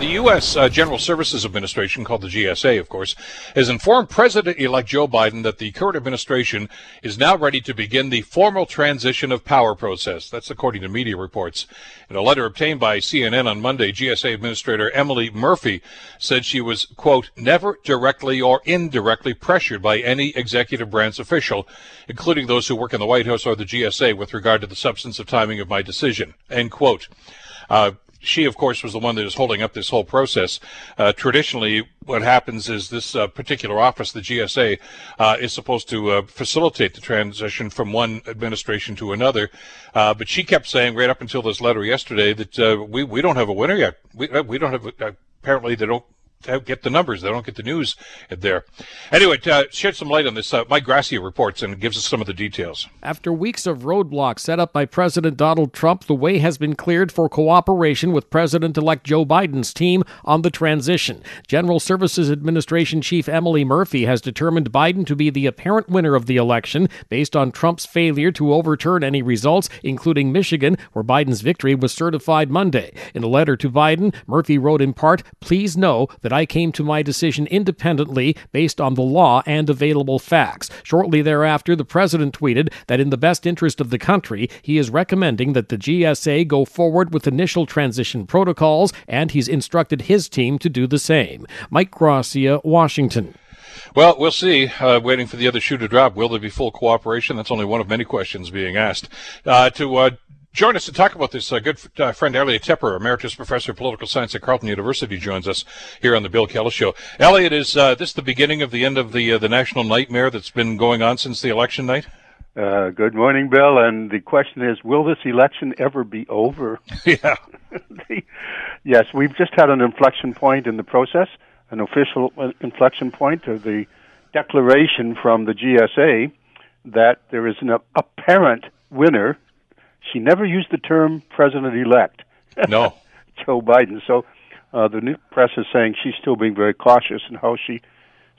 The U.S. Uh, General Services Administration, called the GSA, of course, has informed President elect Joe Biden that the current administration is now ready to begin the formal transition of power process. That's according to media reports. In a letter obtained by CNN on Monday, GSA Administrator Emily Murphy said she was, quote, never directly or indirectly pressured by any executive branch official, including those who work in the White House or the GSA, with regard to the substance of timing of my decision, end quote. Uh, she, of course, was the one that is holding up this whole process. Uh, traditionally, what happens is this uh, particular office, the GSA, uh, is supposed to uh, facilitate the transition from one administration to another. Uh, but she kept saying right up until this letter yesterday that uh, we we don't have a winner yet. We we don't have. apparently, they don't get the numbers. They don't get the news there. Anyway, to shed some light on this, uh, Mike Gracia reports and gives us some of the details. After weeks of roadblocks set up by President Donald Trump, the way has been cleared for cooperation with President elect Joe Biden's team on the transition. General Services Administration Chief Emily Murphy has determined Biden to be the apparent winner of the election based on Trump's failure to overturn any results, including Michigan, where Biden's victory was certified Monday. In a letter to Biden, Murphy wrote in part, Please know that that I came to my decision independently based on the law and available facts. Shortly thereafter, the president tweeted that in the best interest of the country, he is recommending that the GSA go forward with initial transition protocols, and he's instructed his team to do the same. Mike Gracia, Washington. Well, we'll see. Uh, waiting for the other shoe to drop. Will there be full cooperation? That's only one of many questions being asked. Uh, to uh, Join us to talk about this. Uh, good uh, friend Elliot Tepper, Emeritus Professor of Political Science at Carleton University, joins us here on the Bill Kelly Show. Elliot, is uh, this the beginning of the end of the uh, the national nightmare that's been going on since the election night? Uh, good morning, Bill. And the question is, will this election ever be over? yeah. the, yes, we've just had an inflection point in the process, an official uh, inflection point of the declaration from the GSA that there is an apparent winner she never used the term president elect. No. Joe Biden. So uh, the new press is saying she's still being very cautious in how she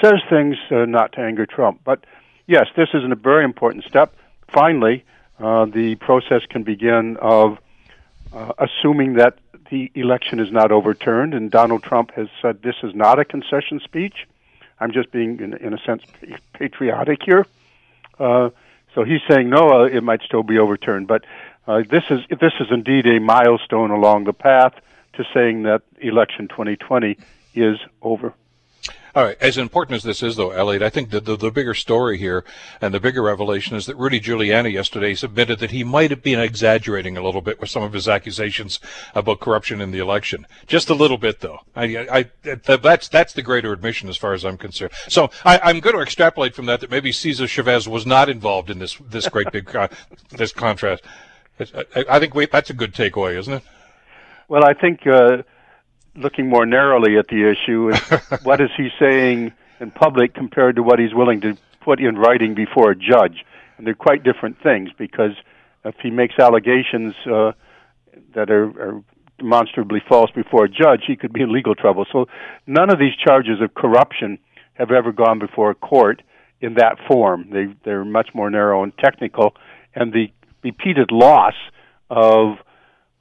says things uh, not to anger Trump. But yes, this is a very important step. Finally, uh, the process can begin of uh, assuming that the election is not overturned, and Donald Trump has said this is not a concession speech. I'm just being, in, in a sense, patriotic here. So he's saying no, uh, it might still be overturned. But uh, this is this is indeed a milestone along the path to saying that election 2020 is over. All right. As important as this is, though, Elliot, I think the, the, the bigger story here and the bigger revelation is that Rudy Giuliani yesterday submitted that he might have been exaggerating a little bit with some of his accusations about corruption in the election. Just a little bit, though. I, I, that's that's the greater admission as far as I'm concerned. So I, am going to extrapolate from that that maybe Cesar Chavez was not involved in this this great big this contrast. I, I think we, that's a good takeaway, isn't it? Well, I think. Uh looking more narrowly at the issue what is he saying in public compared to what he's willing to put in writing before a judge. And they're quite different things because if he makes allegations uh, that are, are demonstrably false before a judge, he could be in legal trouble. So none of these charges of corruption have ever gone before a court in that form. They they're much more narrow and technical, and the repeated loss of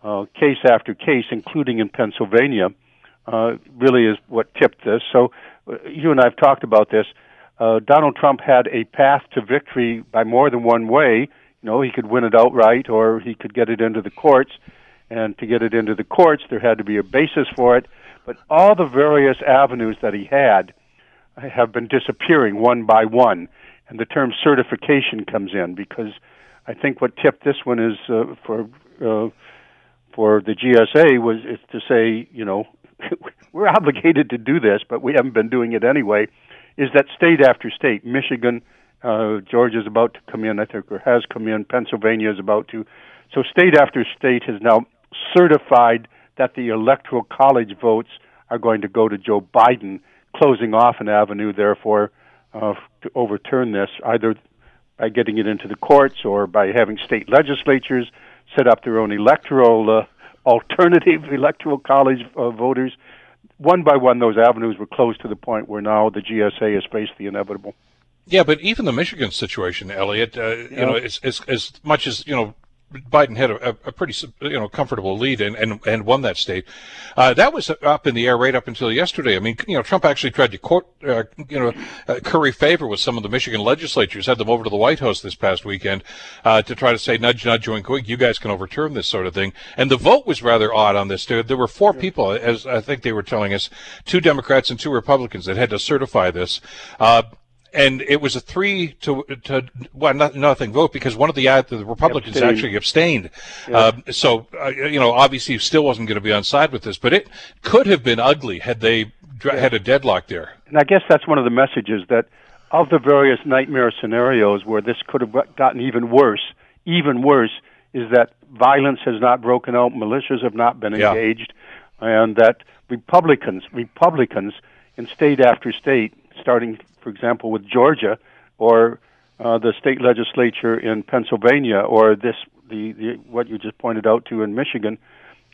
uh, case after case, including in Pennsylvania, uh, really is what tipped this. So uh, you and I have talked about this. Uh, Donald Trump had a path to victory by more than one way. You know, he could win it outright, or he could get it into the courts. And to get it into the courts, there had to be a basis for it. But all the various avenues that he had have been disappearing one by one. And the term certification comes in because I think what tipped this one is uh, for uh, for the GSA was is to say, you know, we're obligated to do this, but we haven't been doing it anyway, is that state after state, Michigan, uh, Georgia is about to come in, I think, or has come in, Pennsylvania is about to. So state after state has now certified that the electoral college votes are going to go to Joe Biden, closing off an avenue, therefore, uh, to overturn this, either by getting it into the courts or by having state legislatures set up their own electoral uh, alternative electoral college uh, voters. One by one, those avenues were closed to the point where now the GSA has faced the inevitable. Yeah, but even the Michigan situation, Elliot, uh, you know, as, as, as much as, you know, Biden had a, a, pretty you know comfortable lead and and, and won that state. Uh, that was up in the air right up until yesterday. I mean, you know, Trump actually tried to court uh, you know uh, curry favor with some of the Michigan legislatures, had them over to the White House this past weekend uh, to try to say nudge nudge wink wink, you guys can overturn this sort of thing. And the vote was rather odd on this. There, there were four people, as I think they were telling us, two Democrats and two Republicans that had to certify this. And it was a three to to well not, nothing vote because one of the the Republicans abstained. actually abstained. Yeah. Um, so uh, you know, obviously, still wasn't going to be on side with this, but it could have been ugly had they yeah. had a deadlock there. And I guess that's one of the messages that of the various nightmare scenarios where this could have gotten even worse, even worse, is that violence has not broken out, militias have not been engaged, yeah. and that Republicans, Republicans in state after state, starting for example, with Georgia or uh, the state legislature in Pennsylvania or this the, the what you just pointed out to in Michigan,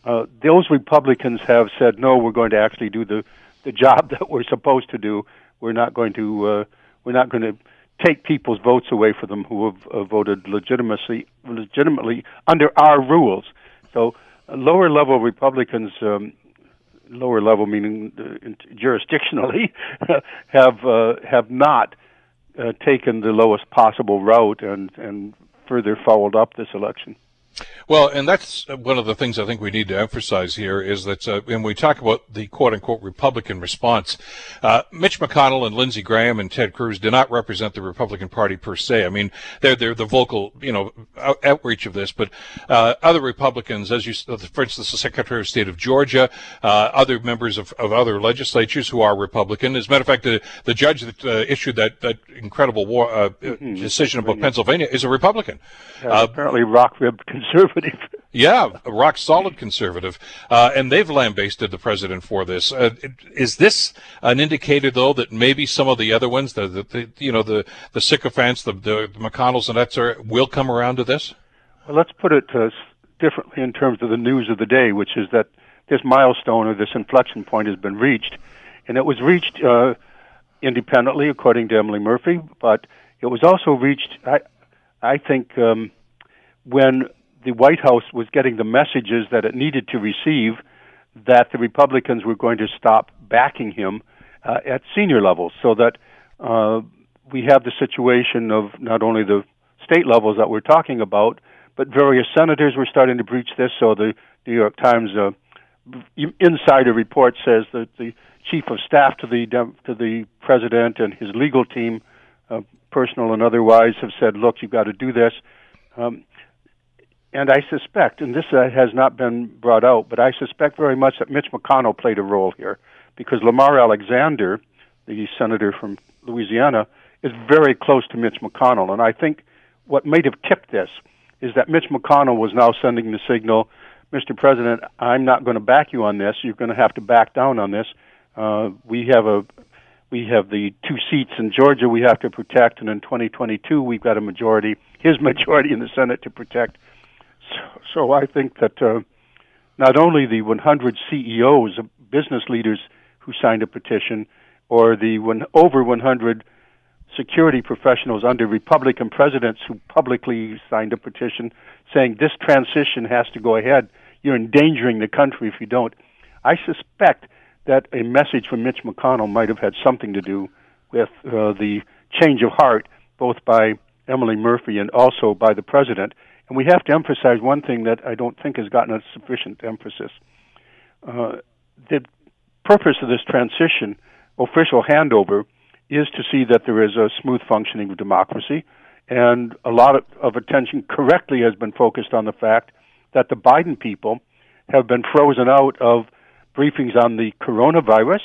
uh, those Republicans have said no, we're going to actually do the the job that we're supposed to do. We're not going to uh, we're not going to take people's votes away from them who have uh, voted legitimately legitimately under our rules. So uh, lower level Republicans um, lower level, meaning uh, jurisdictionally, have uh, have not uh, taken the lowest possible route and and further followed up this election. Well, and that's one of the things I think we need to emphasize here is that uh, when we talk about the quote unquote Republican response, uh, Mitch McConnell and Lindsey Graham and Ted Cruz do not represent the Republican Party per se. I mean, they're they're the vocal you know out- outreach of this, but uh, other Republicans, as you for instance, the Secretary of State of Georgia, uh, other members of, of other legislatures who are Republican. As a matter of fact, the the judge that uh, issued that that incredible war uh, mm-hmm. decision about Pennsylvania is a Republican. apparently, rock ribbed conservative. Yeah, a rock solid conservative, uh, and they've lambasted the president for this. Uh, is this an indicator, though, that maybe some of the other ones, the, the, the you know the the sycophants, the, the McConnells and that sort, will come around to this? Well, let's put it uh, differently in terms of the news of the day, which is that this milestone or this inflection point has been reached, and it was reached uh, independently, according to Emily Murphy, but it was also reached, I, I think, um, when the White House was getting the messages that it needed to receive that the Republicans were going to stop backing him uh, at senior levels, so that uh, we have the situation of not only the state levels that we're talking about, but various senators were starting to breach this. So the New York Times uh, insider report says that the chief of staff to the to the president and his legal team, uh, personal and otherwise, have said, "Look, you've got to do this." Um, and I suspect, and this uh, has not been brought out, but I suspect very much that Mitch McConnell played a role here because Lamar Alexander, the senator from Louisiana, is very close to Mitch McConnell. And I think what might have tipped this is that Mitch McConnell was now sending the signal Mr. President, I'm not going to back you on this. You're going to have to back down on this. Uh, we have a we have the two seats in Georgia we have to protect, and in 2022 we've got a majority, his majority in the Senate to protect. So I think that uh, not only the 100 CEOs, business leaders who signed a petition, or the one, over 100 security professionals under Republican presidents who publicly signed a petition saying this transition has to go ahead. You're endangering the country if you don't. I suspect that a message from Mitch McConnell might have had something to do with uh, the change of heart, both by Emily Murphy and also by the president. And we have to emphasize one thing that I don't think has gotten a sufficient emphasis. Uh, the purpose of this transition, official handover, is to see that there is a smooth functioning of democracy. And a lot of, of attention correctly has been focused on the fact that the Biden people have been frozen out of briefings on the coronavirus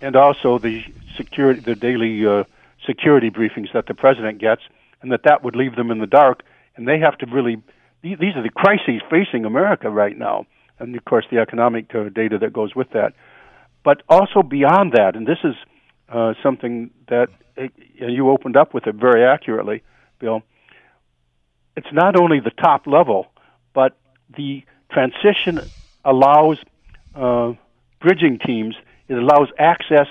and also the security, the daily uh, security briefings that the president gets, and that that would leave them in the dark and they have to really. These are the crises facing America right now, and of course the economic uh, data that goes with that. But also beyond that, and this is uh, something that uh, you opened up with it very accurately, Bill. It's not only the top level, but the transition allows uh, bridging teams. It allows access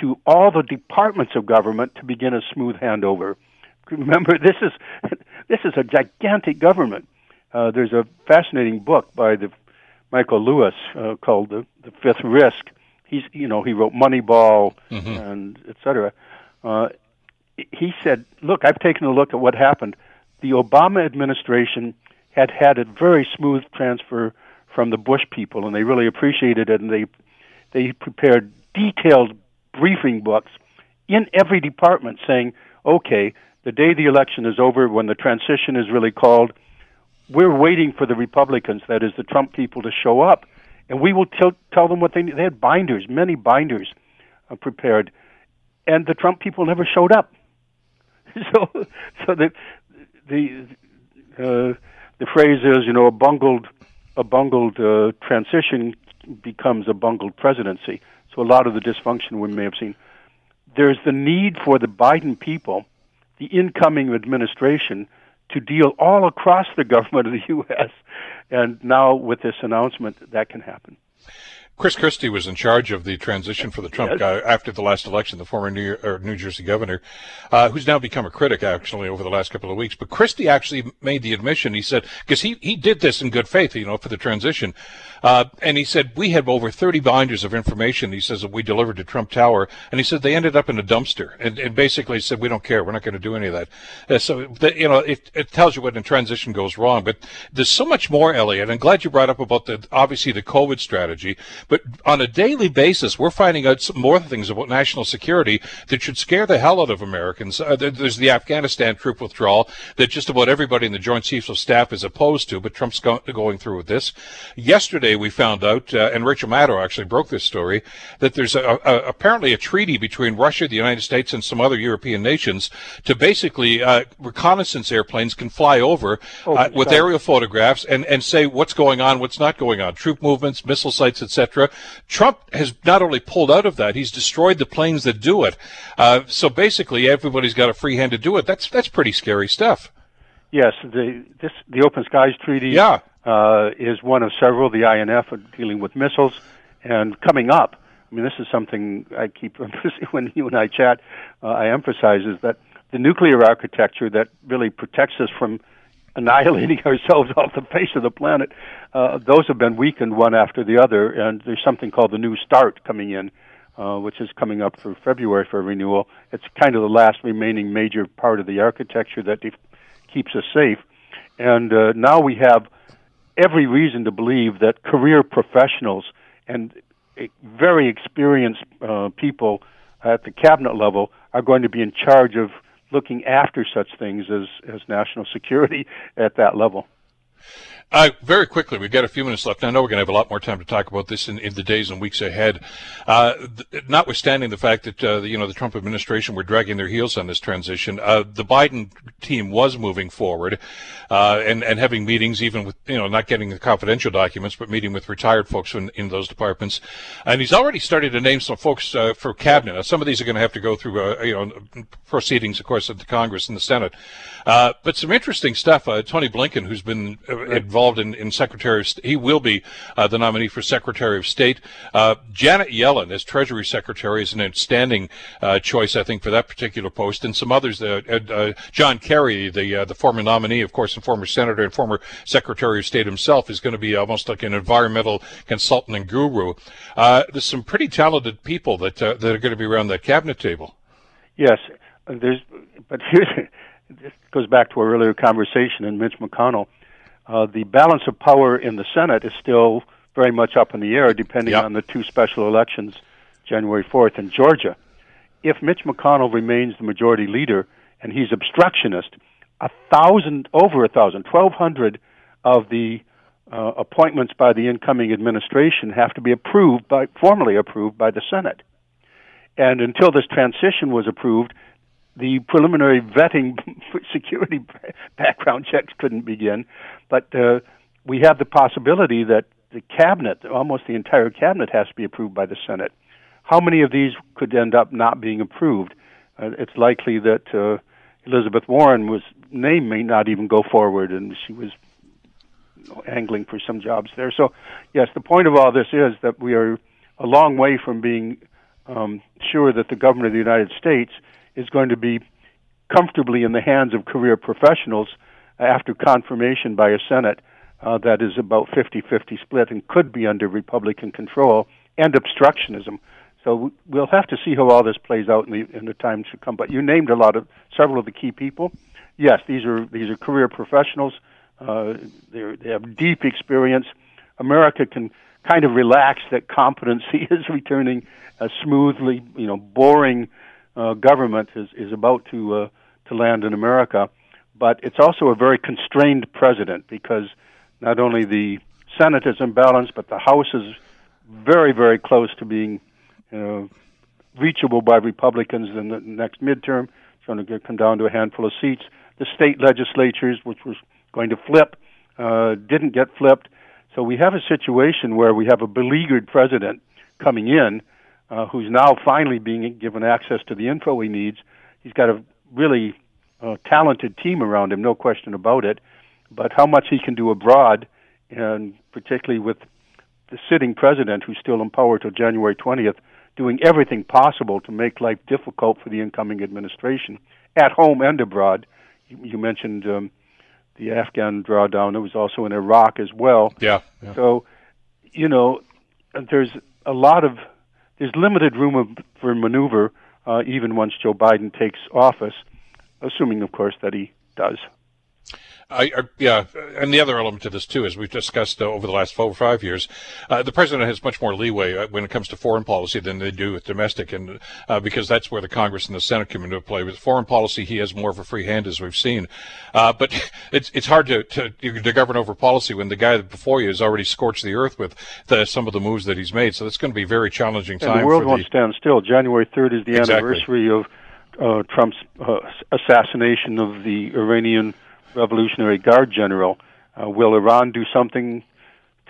to all the departments of government to begin a smooth handover. Remember, this is this is a gigantic government. Uh, there's a fascinating book by the Michael Lewis uh, called the, the Fifth Risk. He's you know he wrote Moneyball Mm-hmm. and et cetera. Uh, he said, "Look, I've taken a look at what happened. The Obama administration had had a very smooth transfer from the Bush people, and they really appreciated it, and they they prepared detailed briefing books in every department saying, okay, the day the election is over, when the transition is really called, we're waiting for the Republicans, that is the Trump people, to show up, and we will tell tell them what they need. They had binders, many binders uh, prepared, and the Trump people never showed up. so, so the the uh, the phrase is, you know, a bungled a bungled uh, transition becomes a bungled presidency. So a lot of the dysfunction we may have seen. There's the need for the Biden people, the incoming administration, to deal all across the government of the U.S. And now with this announcement, that can happen. Chris Christie was in charge of the transition for the Trump Yes. guy after the last election, the former New, New Jersey governor, uh, who's now become a critic actually over the last couple of weeks. But Christie actually made the admission. He said because he he did this in good faith, you know, for the transition, uh, and he said we had over 30 binders of information. He says that we delivered to Trump Tower, and he said they ended up in a dumpster, and, and basically said we don't care, we're not going to do any of that. Uh, so that, you know, it, it tells you when a transition goes wrong. But there's so much more, Elliot. I'm glad you brought up about the obviously the COVID strategy, but on a daily basis, we're finding out some more things about national security that should scare the hell out of Americans. Uh, there's the Afghanistan troop withdrawal that just about everybody in the Joint Chiefs of Staff is opposed to, but Trump's go- going through with this. Yesterday, we found out, uh, and Rachel Maddow actually broke this story, that there's a, a, apparently a treaty between Russia, the United States, and some other European nations to basically uh, reconnaissance airplanes can fly over Oh, uh, with aerial photographs and, and say what's going on, what's not going on, troop movements, missile sites, etc. Trump has not only pulled out of that, he's destroyed the planes that do it. Uh, so basically, everybody's got a free hand to do it. That's that's pretty scary stuff. Yes, the this the Open Skies Treaty Yeah. uh, is one of several. The INF are dealing with missiles, and coming up. I mean, this is something I keep when you and I chat. Uh, I emphasize is that the nuclear architecture that really protects us from annihilating ourselves off the face of the planet. Uh, those have been weakened one after the other, and there's something called the New START coming in, uh, which is coming up for February for renewal. It's kind of the last remaining major part of the architecture that def- keeps us safe. And uh, now we have every reason to believe that career professionals and very experienced uh, people at the cabinet level are going to be in charge of looking after such things as, as national security at that level. Uh, very quickly, we've got a few minutes left. I know we're going to have a lot more time to talk about this in, in the days and weeks ahead. Uh, th- notwithstanding the fact that uh, the, you know the Trump administration were dragging their heels on this transition, uh, the Biden team was moving forward uh, and and having meetings, even with you know not getting the confidential documents, but meeting with retired folks in, in those departments. And he's already started to name some folks uh, for cabinet. Now, some of these are going to have to go through you know proceedings, of course, at the Congress and the Senate. But some interesting stuff. Tony Blinken, who's been involved in, in Secretary of State, he will be uh, the nominee for Secretary of State. Uh, Janet Yellen as Treasury Secretary is an outstanding uh, choice, I think, for that particular post. And some others, uh, uh, uh, John Kerry, the uh, the former nominee, of course, and former senator and former Secretary of State himself, is going to be almost like an environmental consultant and guru. Uh, there's some pretty talented people that uh, that are going to be around that cabinet table. Yes, uh, there's, but here's, this goes back to our earlier conversation in Mitch McConnell. Uh, the balance of power in the Senate is still very much up in the air, depending Yep. on the two special elections, January 4th in Georgia. If Mitch McConnell remains the majority leader and he's obstructionist, a thousand, over a thousand, twelve hundred of the uh, appointments by the incoming administration have to be approved by, formally approved by the Senate. And until this transition was approved, the preliminary vetting security background checks couldn't begin. But uh, we have the possibility that the cabinet, almost the entire cabinet, has to be approved by the Senate. How many of these could end up not being approved? Uh, it's likely that uh, Elizabeth Warren was name may not even go forward, and she was angling for some jobs there. So, yes, the point of all this is that we are a long way from being um, sure that the government of the United States is going to be comfortably in the hands of career professionals after confirmation by a Senate uh, that is about 50-50 split and could be under Republican control, and obstructionism. So we'll have to see how all this plays out in the in the times to come. But you named a lot of several of the key people. Yes, these are these are career professionals. Uh, they have deep experience. America can kind of relax that competency is returning uh, smoothly. You know, boring uh, government is is about to uh, to land in America, but it's also a very constrained president because not only the Senate is imbalanced, but the House is very very close to being you know, reachable by Republicans in the next midterm. It's going to come down to a handful of seats. The state legislatures, which was going to flip, uh, didn't get flipped. So we have a situation where we have a beleaguered president coming in uh, who's now finally being given access to the info he needs. He's got a really uh, talented team around him, no question about it. But how much he can do abroad, and particularly with the sitting president who's still in power till January 20th, doing everything possible to make life difficult for the incoming administration at home and abroad. You, you mentioned um, the Afghan drawdown. It was also in Iraq as well. Yeah, yeah. So, you know, there's a lot of there's limited room for maneuver uh, even once Joe Biden takes office, assuming, of course, that he does. I, I, yeah, and the other element to this too, as we've discussed uh, over the last four or five years, uh, the president has much more leeway uh, when it comes to foreign policy than they do with domestic, and uh, because that's where the Congress and the Senate come into play. With foreign policy, he has more of a free hand, as we've seen. Uh, but it's it's hard to, to, to govern over policy when the guy before you has already scorched the earth with the, some of the moves that he's made. So it's going to be a very challenging time. And the world the, won't stand still. January third is the exactly. anniversary of uh, Trump's assassination of the Iranian Revolutionary Guard general. Uh, will Iran do something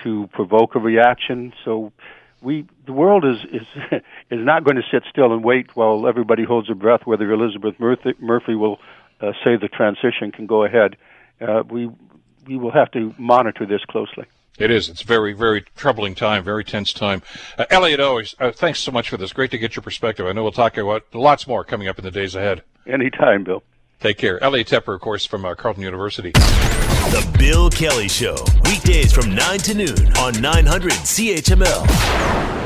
to provoke a reaction? So we the world is is is not going to sit still and wait while everybody holds their breath whether Elizabeth Murphy, Murphy will uh, say the transition can go ahead. Uh, we we will have to monitor this closely. It is. It's very, very troubling time, very tense time. Uh, Elliot, always, uh, thanks so much for this. Great to get your perspective. I know we'll talk about lots more coming up in the days ahead. Anytime, Bill. Take care. Elliot Tepper, of course, from uh, Carleton University. The Bill Kelly Show, weekdays from 9 to noon on 900 CHML.